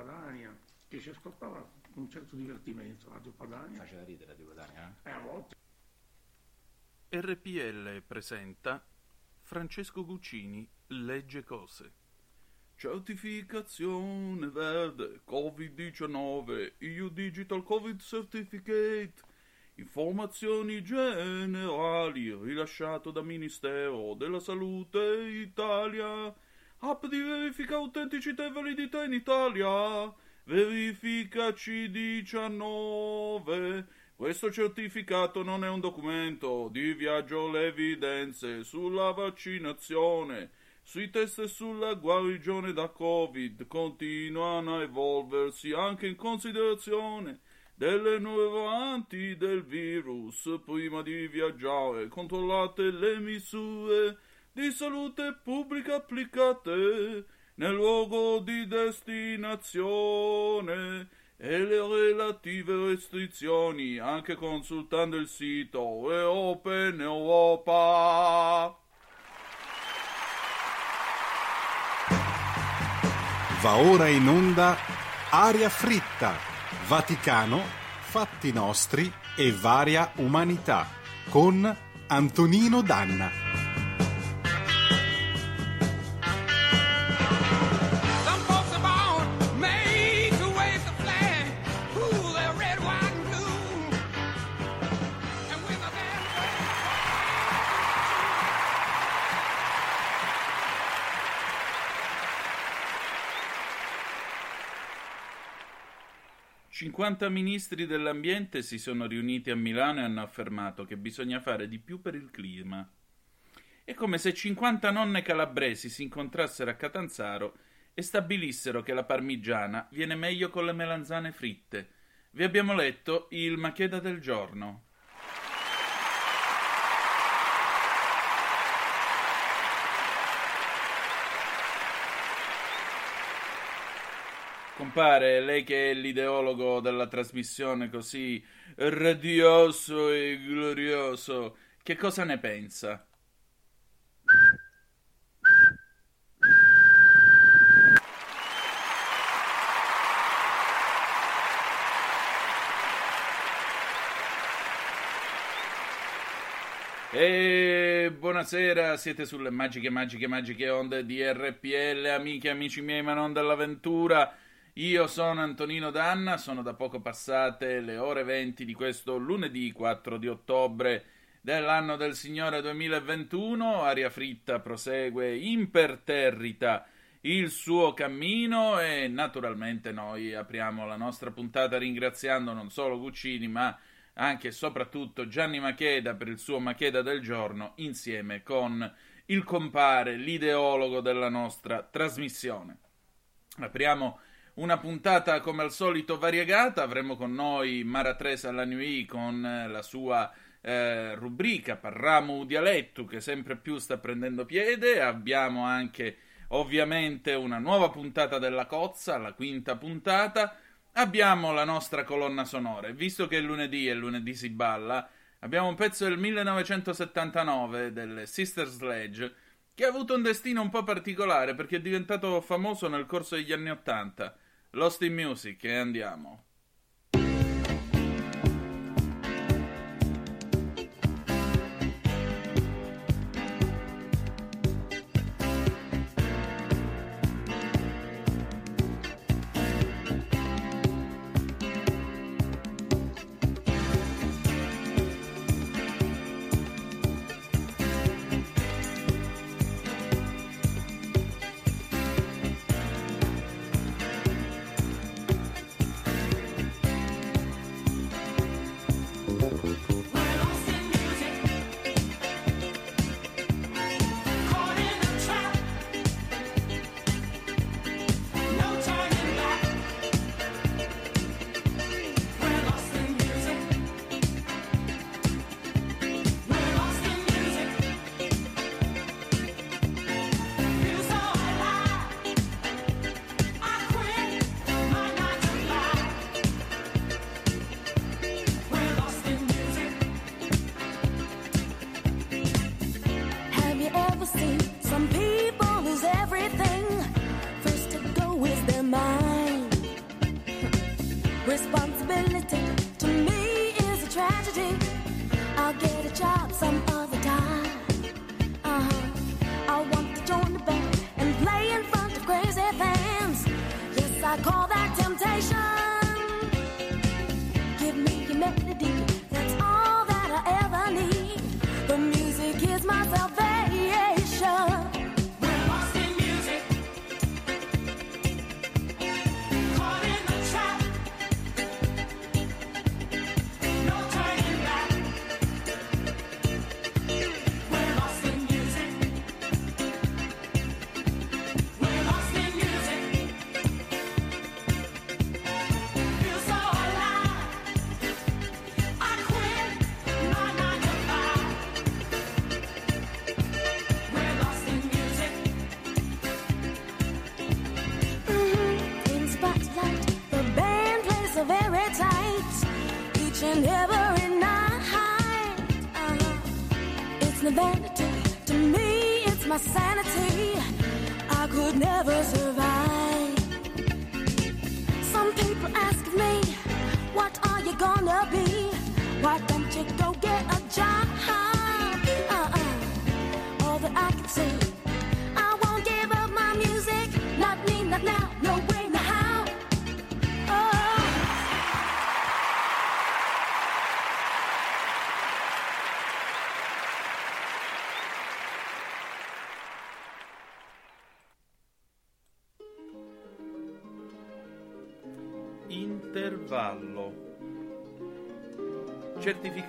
Padania, che si ascoltava un certo divertimento, Radio Padania. Faceva ridere Radio Padania, eh? a volte. RPL presenta Francesco Guccini legge cose. Certificazione verde Covid-19 EU Digital Covid Certificate Informazioni generali rilasciato da Ministero della Salute Italia App di verifica autenticità e validità in Italia. Verifica C19 questo certificato non è un documento di viaggio le evidenze sulla vaccinazione. Sui test e sulla guarigione da Covid continuano a evolversi anche in considerazione delle nuove varianti del virus. Prima di viaggiare, controllate le misure di salute pubblica applicate nel luogo di destinazione e le relative restrizioni, anche consultando il sito Open Europa. Va ora in onda Aria fritta, Vaticano, fatti nostri e varia umanità con Antonino Danna. Cinquanta ministri dell'ambiente si sono riuniti a Milano e hanno affermato che bisogna fare di più per il clima. È come se 50 nonne calabresi si incontrassero a Catanzaro e stabilissero che la parmigiana viene meglio con le melanzane fritte. Vi abbiamo letto il Macheda del giorno. Compare, lei che è l'ideologo della trasmissione così radioso e glorioso, che cosa ne pensa? E buonasera, siete sulle magiche, magiche, magiche onde di RPL, amiche amici miei, ma non dell'avventura. Io sono Antonino Danna, sono da poco passate le ore 20 di questo lunedì 4 di ottobre dell'anno del Signore 2021. Aria Fritta prosegue imperterrita il suo cammino e naturalmente noi apriamo la nostra puntata ringraziando non solo Guccini ma anche e soprattutto Gianni Macheda per il suo Macheda del giorno insieme con il compare, l'ideologo della nostra trasmissione. Apriamo una puntata come al solito variegata, avremo con noi Mara Tresa alla Nui con eh, la sua eh, rubrica Parramo dialetto che sempre più sta prendendo piede, abbiamo anche ovviamente una nuova puntata della Cozza, la quinta puntata, abbiamo la nostra colonna sonora, visto che è lunedì e lunedì si balla, abbiamo un pezzo del 1979 delle Sister Sledge che ha avuto un destino un po' particolare perché è diventato famoso nel corso degli anni Ottanta. Lost in Music e andiamo.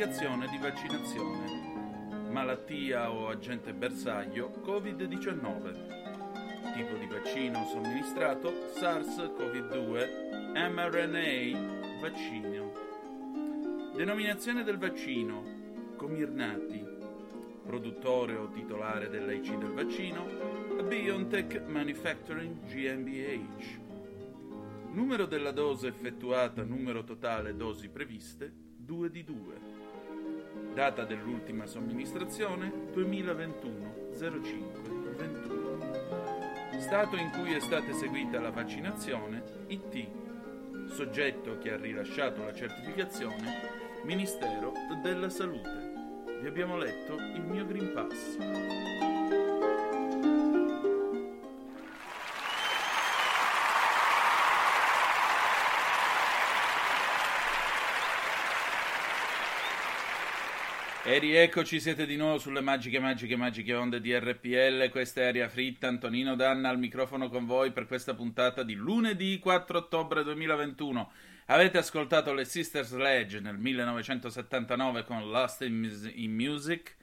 Certificazione di vaccinazione. Malattia o agente bersaglio Covid-19. Tipo di vaccino somministrato SARS-CoV-2 mRNA vaccino. Denominazione del vaccino Comirnati. Produttore o titolare dell'IC del vaccino BioNTech Manufacturing GmbH. Numero della dose effettuata, numero totale dosi previste, 2 di 2. Data dell'ultima somministrazione, 2021 05 21. Stato in cui è stata eseguita la vaccinazione, IT. Soggetto che ha rilasciato la certificazione, Ministero della Salute. Vi abbiamo letto il mio Green Pass. E rieccoci, siete di nuovo sulle magiche, magiche, magiche onde di RPL. Questa è Aria Fritta, Antonino Danna al microfono con voi per questa puntata di lunedì 4 ottobre 2021. Avete ascoltato le Sister Sledge nel 1979 con Lost in, Mus- in Music,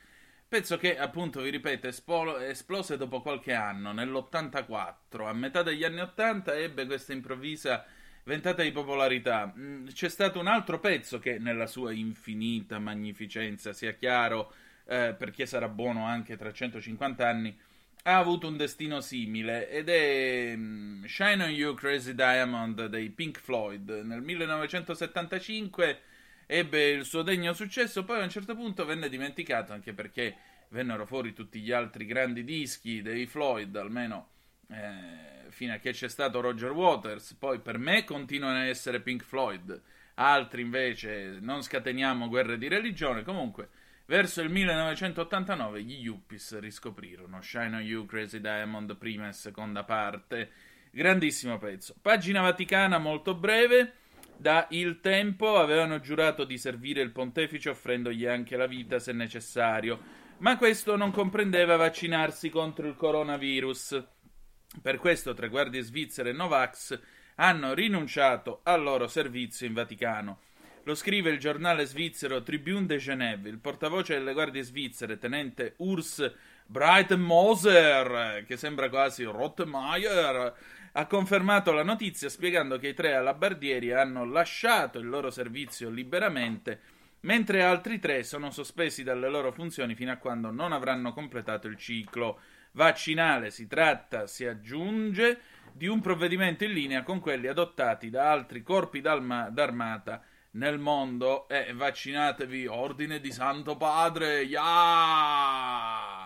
pezzo che appunto, vi ripeto, espolo- esplose dopo qualche anno, nell'84. A metà degli anni 80 ebbe questa improvvisa ventata di popolarità. Mm, C'è stato un altro pezzo che nella sua infinita magnificenza, sia chiaro, eh, perché sarà buono anche tra 150 anni, ha avuto un destino simile ed è mm, Shine on You Crazy Diamond dei Pink Floyd. Nel 1975 ebbe il suo degno successo, poi a un certo punto venne dimenticato anche perché vennero fuori tutti gli altri grandi dischi dei Floyd, almeno eh, fino a che c'è stato Roger Waters. Poi per me continuano a essere Pink Floyd, altri invece non scateniamo guerre di religione. Comunque, verso il 1989 gli Yuppies riscoprirono Shine on You, Crazy Diamond, prima e seconda parte. Grandissimo pezzo. Pagina vaticana molto breve. Da Il Tempo avevano giurato di servire il pontefice offrendogli anche la vita se necessario, ma questo non comprendeva vaccinarsi contro il coronavirus. Per questo tre guardie svizzere Novax hanno rinunciato al loro servizio in Vaticano. Lo scrive il giornale svizzero Tribune de Genève. Il portavoce delle guardie svizzere, tenente Urs Breitmoser, che sembra quasi Rottmeier, ha confermato la notizia spiegando che i tre alabardieri hanno lasciato il loro servizio liberamente, mentre altri tre sono sospesi dalle loro funzioni fino a quando non avranno completato il ciclo vaccinale. Si tratta, si aggiunge, di un provvedimento in linea con quelli adottati da altri corpi d'armata nel mondo. E vaccinatevi, ordine di Santo Padre, ya!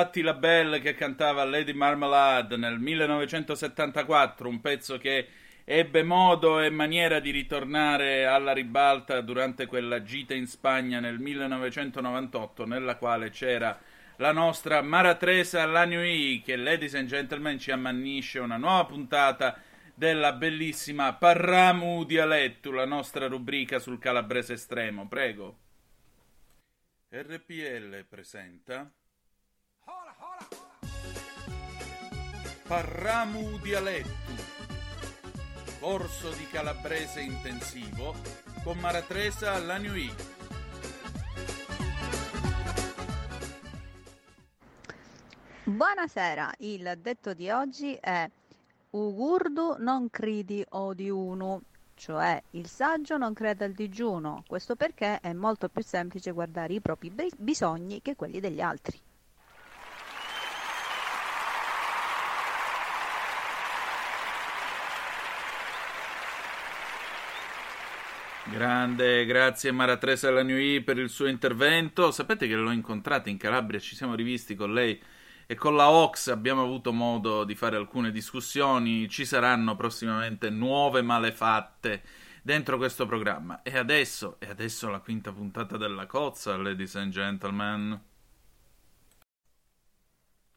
Patti LaBelle che cantava Lady Marmalade nel 1974, un pezzo che ebbe modo e maniera di ritornare alla ribalta durante quella gita in Spagna nel 1998, nella quale c'era la nostra Mara Teresa Lanui, che, ladies and gentlemen, ci ammannisce una nuova puntata della bellissima Parramu Dialetto, la nostra rubrica sul calabrese estremo. Prego. RPL presenta Parramu Dialetto, corso di calabrese intensivo con Maratresa Lanui. Buonasera, il detto di oggi è Ugurdu non cridi o di uno, cioè il saggio non crede al digiuno, questo perché è molto più semplice guardare i propri bi- bisogni che quelli degli altri. Grande, grazie Maratresa Lanui per il suo intervento. Sapete che l'ho incontrata in Calabria, ci siamo rivisti con lei e con la Ox abbiamo avuto modo di fare alcune discussioni, ci saranno prossimamente nuove malefatte dentro questo programma. E adesso, e adesso la quinta puntata della cozza, ladies and gentlemen.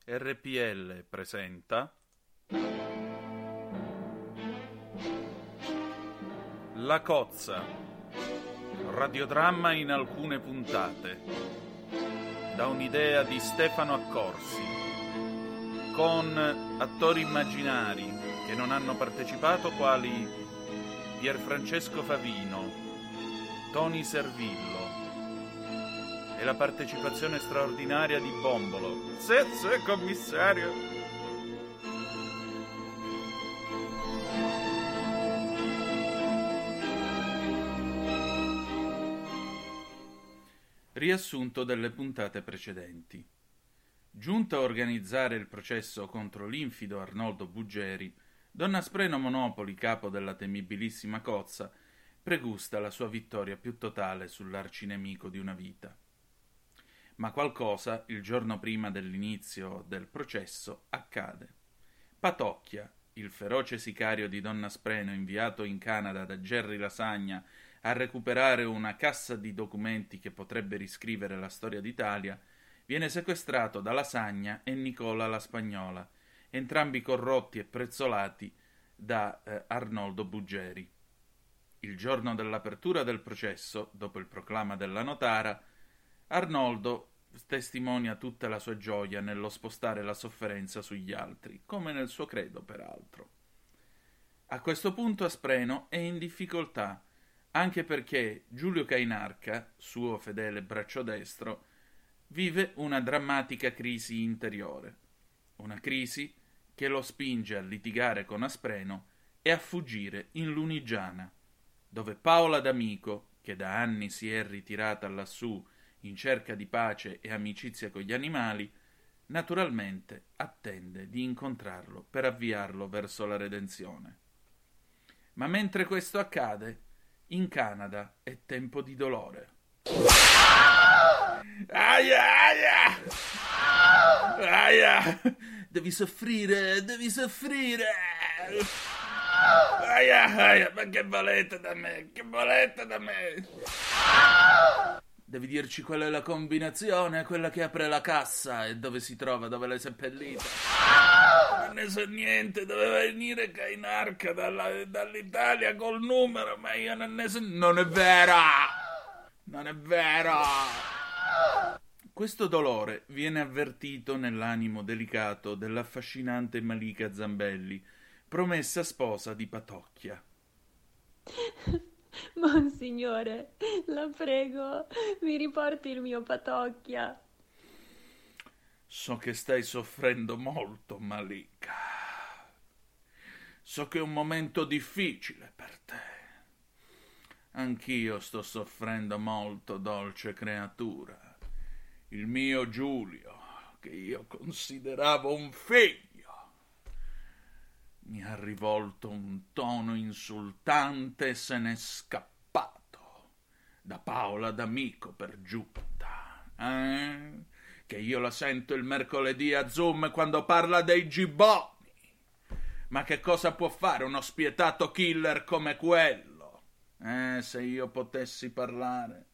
RPL presenta La cozza, radiodramma in alcune puntate, da un'idea di Stefano Accorsi, con attori immaginari che non hanno partecipato quali Pierfrancesco Favino, Tony Servillo e la partecipazione straordinaria di Bombolo. Sì, sì, commissario. Riassunto delle puntate precedenti. Giunta a organizzare il processo contro l'infido Arnoldo Buggeri, Donna Spreno Monopoli, capo della temibilissima cozza, pregusta la sua vittoria più totale sull'arcinemico di una vita. Ma qualcosa, il giorno prima dell'inizio del processo, accade. Patocchia, il feroce sicario di Donna Spreno inviato in Canada da Gerry Lasagna a recuperare una cassa di documenti che potrebbe riscrivere la storia d'Italia, viene sequestrato da Lasagna e Nicola la Spagnola, entrambi corrotti e prezzolati da eh, Arnoldo Buggeri. Il giorno dell'apertura del processo, dopo il proclama della notara, Arnoldo testimonia tutta la sua gioia nello spostare la sofferenza sugli altri, come nel suo credo, peraltro. A questo punto Aspreno è in difficoltà, anche perché Giulio Cainarca, suo fedele braccio destro, vive una drammatica crisi interiore, una crisi che lo spinge a litigare con Aspreno e a fuggire in Lunigiana, dove Paola D'Amico, che da anni si è ritirata lassù in cerca di pace e amicizia con gli animali, naturalmente attende di incontrarlo per avviarlo verso la redenzione. Ma mentre questo accade, in Canada è tempo di dolore. Aia, aia! Aia! Devi soffrire, devi soffrire! Aia, aia, ma che volete da me? Che volete da me? Devi dirci qual è la combinazione, quella che apre la cassa e dove si trova, dove l'hai seppellita. Non ne so niente, doveva venire Cainarca dalla- dall'Italia col numero, ma io non ne so... Non è vero! Non è vero! Questo dolore viene avvertito nell'animo delicato dell'affascinante Malika Zambelli, promessa sposa di Patocchia. Monsignore, la prego, mi riporti il mio patocchia. So che stai soffrendo molto, Malika. So che è un momento difficile per te. Anch'io sto soffrendo molto, dolce creatura. Il mio Giulio, che io consideravo un figlio, mi ha rivolto un tono insultante e se n'è scappato. Da Paola d'amico per giunta. Eh? Che io la sento il mercoledì a Zoom quando parla dei gibboni. Ma che cosa può fare uno spietato killer come quello? Eh, se io potessi parlare.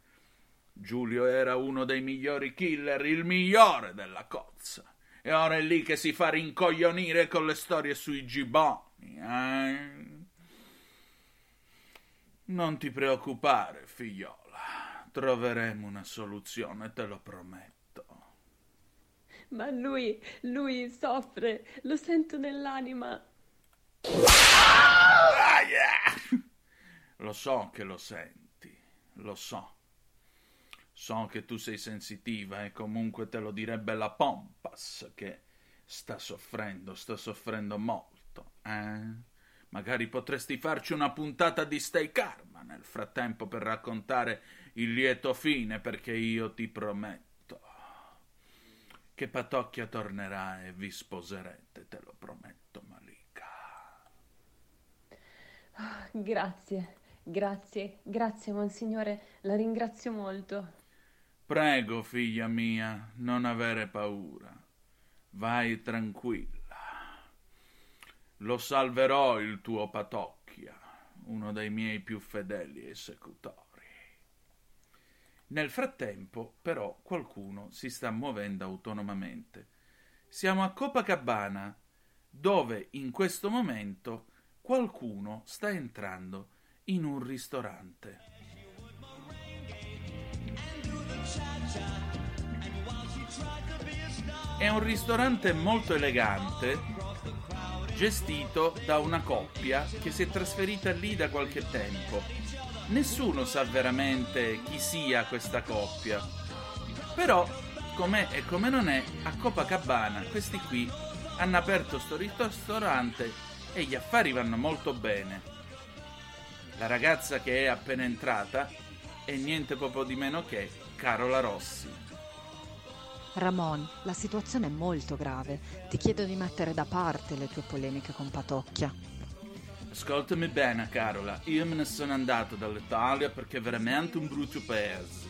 Giulio era uno dei migliori killer, il migliore della cozza. E ora è lì che si fa rincoglionire con le storie sui gibboni. Eh? Non ti preoccupare, figliola. Troveremo una soluzione, te lo prometto. Ma lui, lui soffre, lo sento nell'anima. Aia! Lo so che lo senti, lo so. So che tu sei sensitiva e comunque te lo direbbe la Pompas che sta soffrendo, sta soffrendo molto, eh? Magari potresti farci una puntata di Stay Karma nel frattempo per raccontare il lieto fine, perché io ti prometto che Patocchia tornerà e vi sposerete, te lo prometto, Malika. Grazie, grazie, grazie, Monsignore, la ringrazio molto. Prego, figlia mia, non avere paura. Vai tranquilla. Lo salverò il tuo Patocchia, uno dei miei più fedeli esecutori. Nel frattempo, però, qualcuno si sta muovendo autonomamente. Siamo a Copacabana, dove in questo momento qualcuno sta entrando in un ristorante. È un ristorante molto elegante, gestito da una coppia che si è trasferita lì da qualche tempo. Nessuno sa veramente chi sia questa coppia. Però, com'è e come non è, a Copacabana questi qui hanno aperto sto ristorante e gli affari vanno molto bene. La ragazza che è appena entrata è niente proprio di meno che Carola Rossi. Ramon, la situazione è molto grave. Ti chiedo di mettere da parte le tue polemiche con Patocchia. Ascoltami bene, Carola. Io me ne sono andato dall'Italia perché è veramente un brutto paese.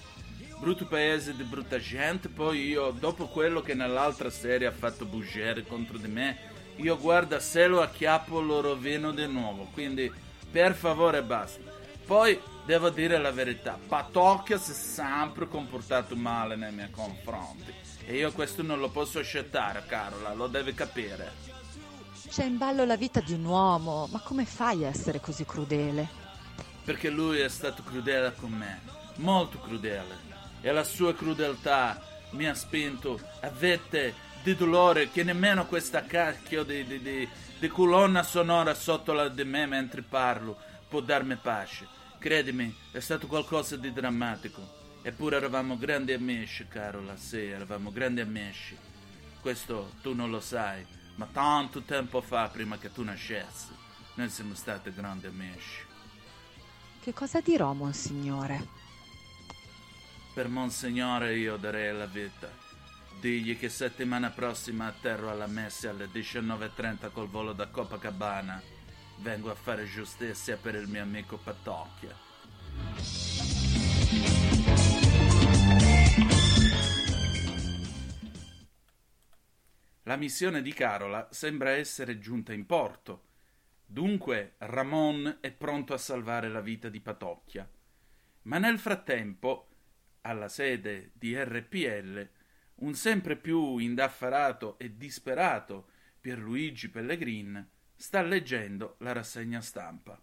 Brutto paese di brutta gente. Poi io, dopo quello che nell'altra serie ha fatto Bugere contro di me, io guarda se lo acchiappo lo rovino di nuovo. Quindi, per favore, basta. Poi, devo dire la verità, Patocchia si è sempre comportato male nei miei confronti. E io questo non lo posso accettare, Carola, lo devi capire. C'è in ballo la vita di un uomo, ma come fai a essere così crudele? perché lui è stato crudele con me, molto crudele. E la sua crudeltà mi ha spinto a vette di dolore che nemmeno questa cacchio di, di- di- di colonna sonora sotto la di me mentre parlo può darmi pace. Credimi, è stato qualcosa di drammatico. Eppure eravamo grandi amici, Carola, sì, eravamo grandi amici. Questo tu non lo sai, ma tanto tempo fa, prima che tu nascessi, noi siamo stati grandi amici. Che cosa dirò, Monsignore? Per Monsignore io darei la vita. Digli che settimana prossima atterro alla messa alle 19.30 col volo da Copacabana. Vengo a fare giustizia per il mio amico Patocchia. La missione di Carola sembra essere giunta in porto. Dunque Ramon è pronto a salvare la vita di Patocchia. Ma nel frattempo, alla sede di RPL, un sempre più indaffarato e disperato Pierluigi Pellegrin sta leggendo la rassegna stampa.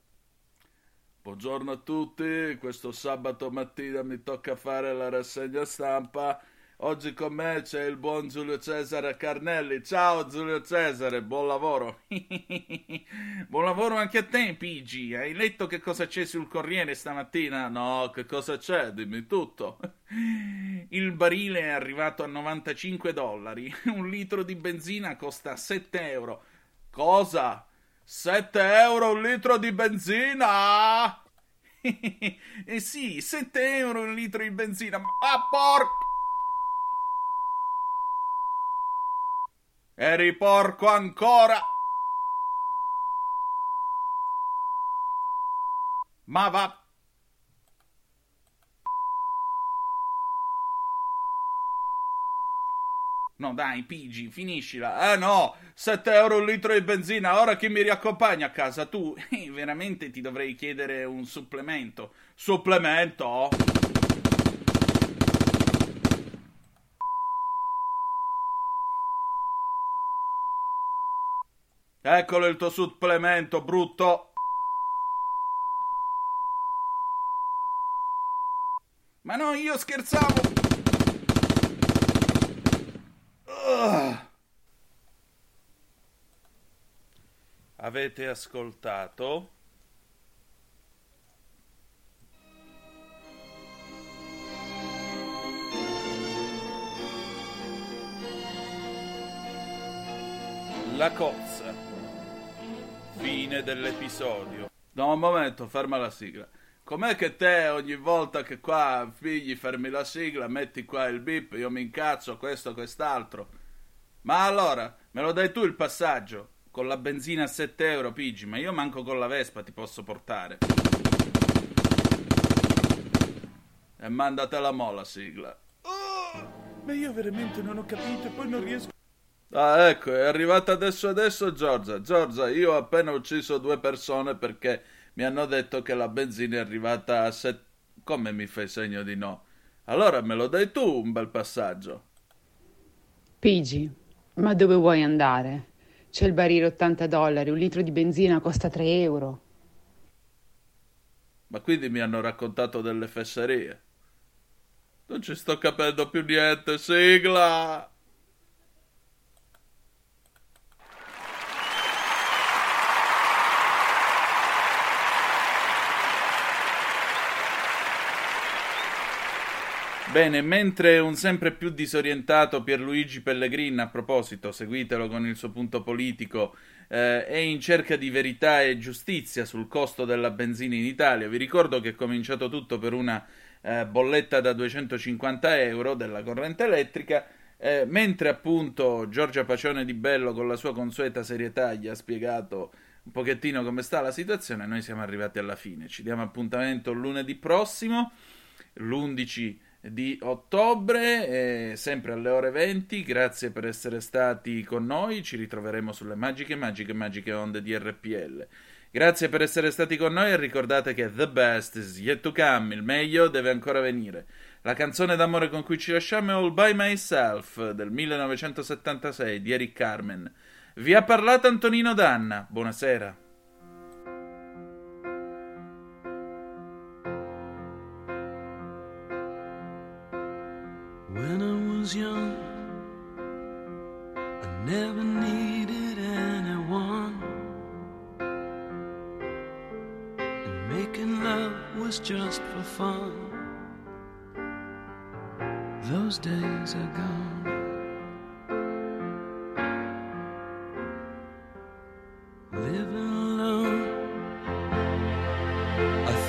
Buongiorno a tutti, questo sabato mattina mi tocca fare la rassegna stampa. Oggi con me c'è il buon Giulio Cesare Carnelli. Ciao Giulio Cesare, buon lavoro. buon lavoro anche a te, Pigi. Hai letto che cosa c'è sul Corriere stamattina? No, che cosa c'è? Dimmi tutto. Il barile è arrivato a 95 dollari. Un litro di benzina costa 7 euro. Cosa? 7 euro un litro di benzina? eh sì, 7 euro un litro di benzina. Ah, porco! Eri porco ancora? Ma va. No, dai, Pigi, finiscila. Eh no, 7 euro un litro di benzina, ora chi mi riaccompagna a casa? Tu, veramente ti dovrei chiedere un supplemento. Supplemento? Eccolo il tuo supplemento, brutto. Ma no, io scherzavo. Ugh. Avete ascoltato? La cozza. Fine dell'episodio. No, un momento, ferma la sigla. Com'è che te ogni volta che qua figli fermi la sigla, metti qua il bip, io mi incazzo, questo, quest'altro. Ma allora, me lo dai tu il passaggio? Con la benzina a 7 euro, Pigi, ma io manco con la Vespa ti posso portare. E mandate la mola, sigla. Oh, ma io veramente non ho capito e poi non riesco... Ah, ecco, è arrivata adesso adesso Giorgia. Giorgia, io ho appena ucciso due persone perché mi hanno detto che la benzina è arrivata a 7... Come mi fai segno di no? Allora me lo dai tu un bel passaggio. Pigi, ma dove vuoi andare? C'è il barile 80 dollari, un litro di benzina costa 3 euro. Ma quindi mi hanno raccontato delle fesserie. Non ci sto capendo più niente, sigla! Bene, mentre un sempre più disorientato Pierluigi Pellegrin, a proposito, seguitelo con il suo punto politico, eh, è in cerca di verità e giustizia sul costo della benzina in Italia. Vi ricordo che è cominciato tutto per una eh, bolletta da 250 euro della corrente elettrica, eh, mentre appunto Giorgia Pacione di Bello con la sua consueta serietà gli ha spiegato un pochettino come sta la situazione, noi siamo arrivati alla fine. Ci diamo appuntamento lunedì prossimo, l'11 di ottobre, eh, sempre alle ore 20. Grazie per essere stati con noi. Ci ritroveremo sulle magiche, magiche, magiche onde di RPL. Grazie per essere stati con noi e ricordate che The Best is yet to come, il meglio deve ancora venire. La canzone d'amore con cui ci lasciamo è All By Myself del 1976 di Eric Carmen. Vi ha parlato Antonino Danna. Buonasera.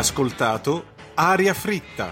Ascoltato Aria Fritta,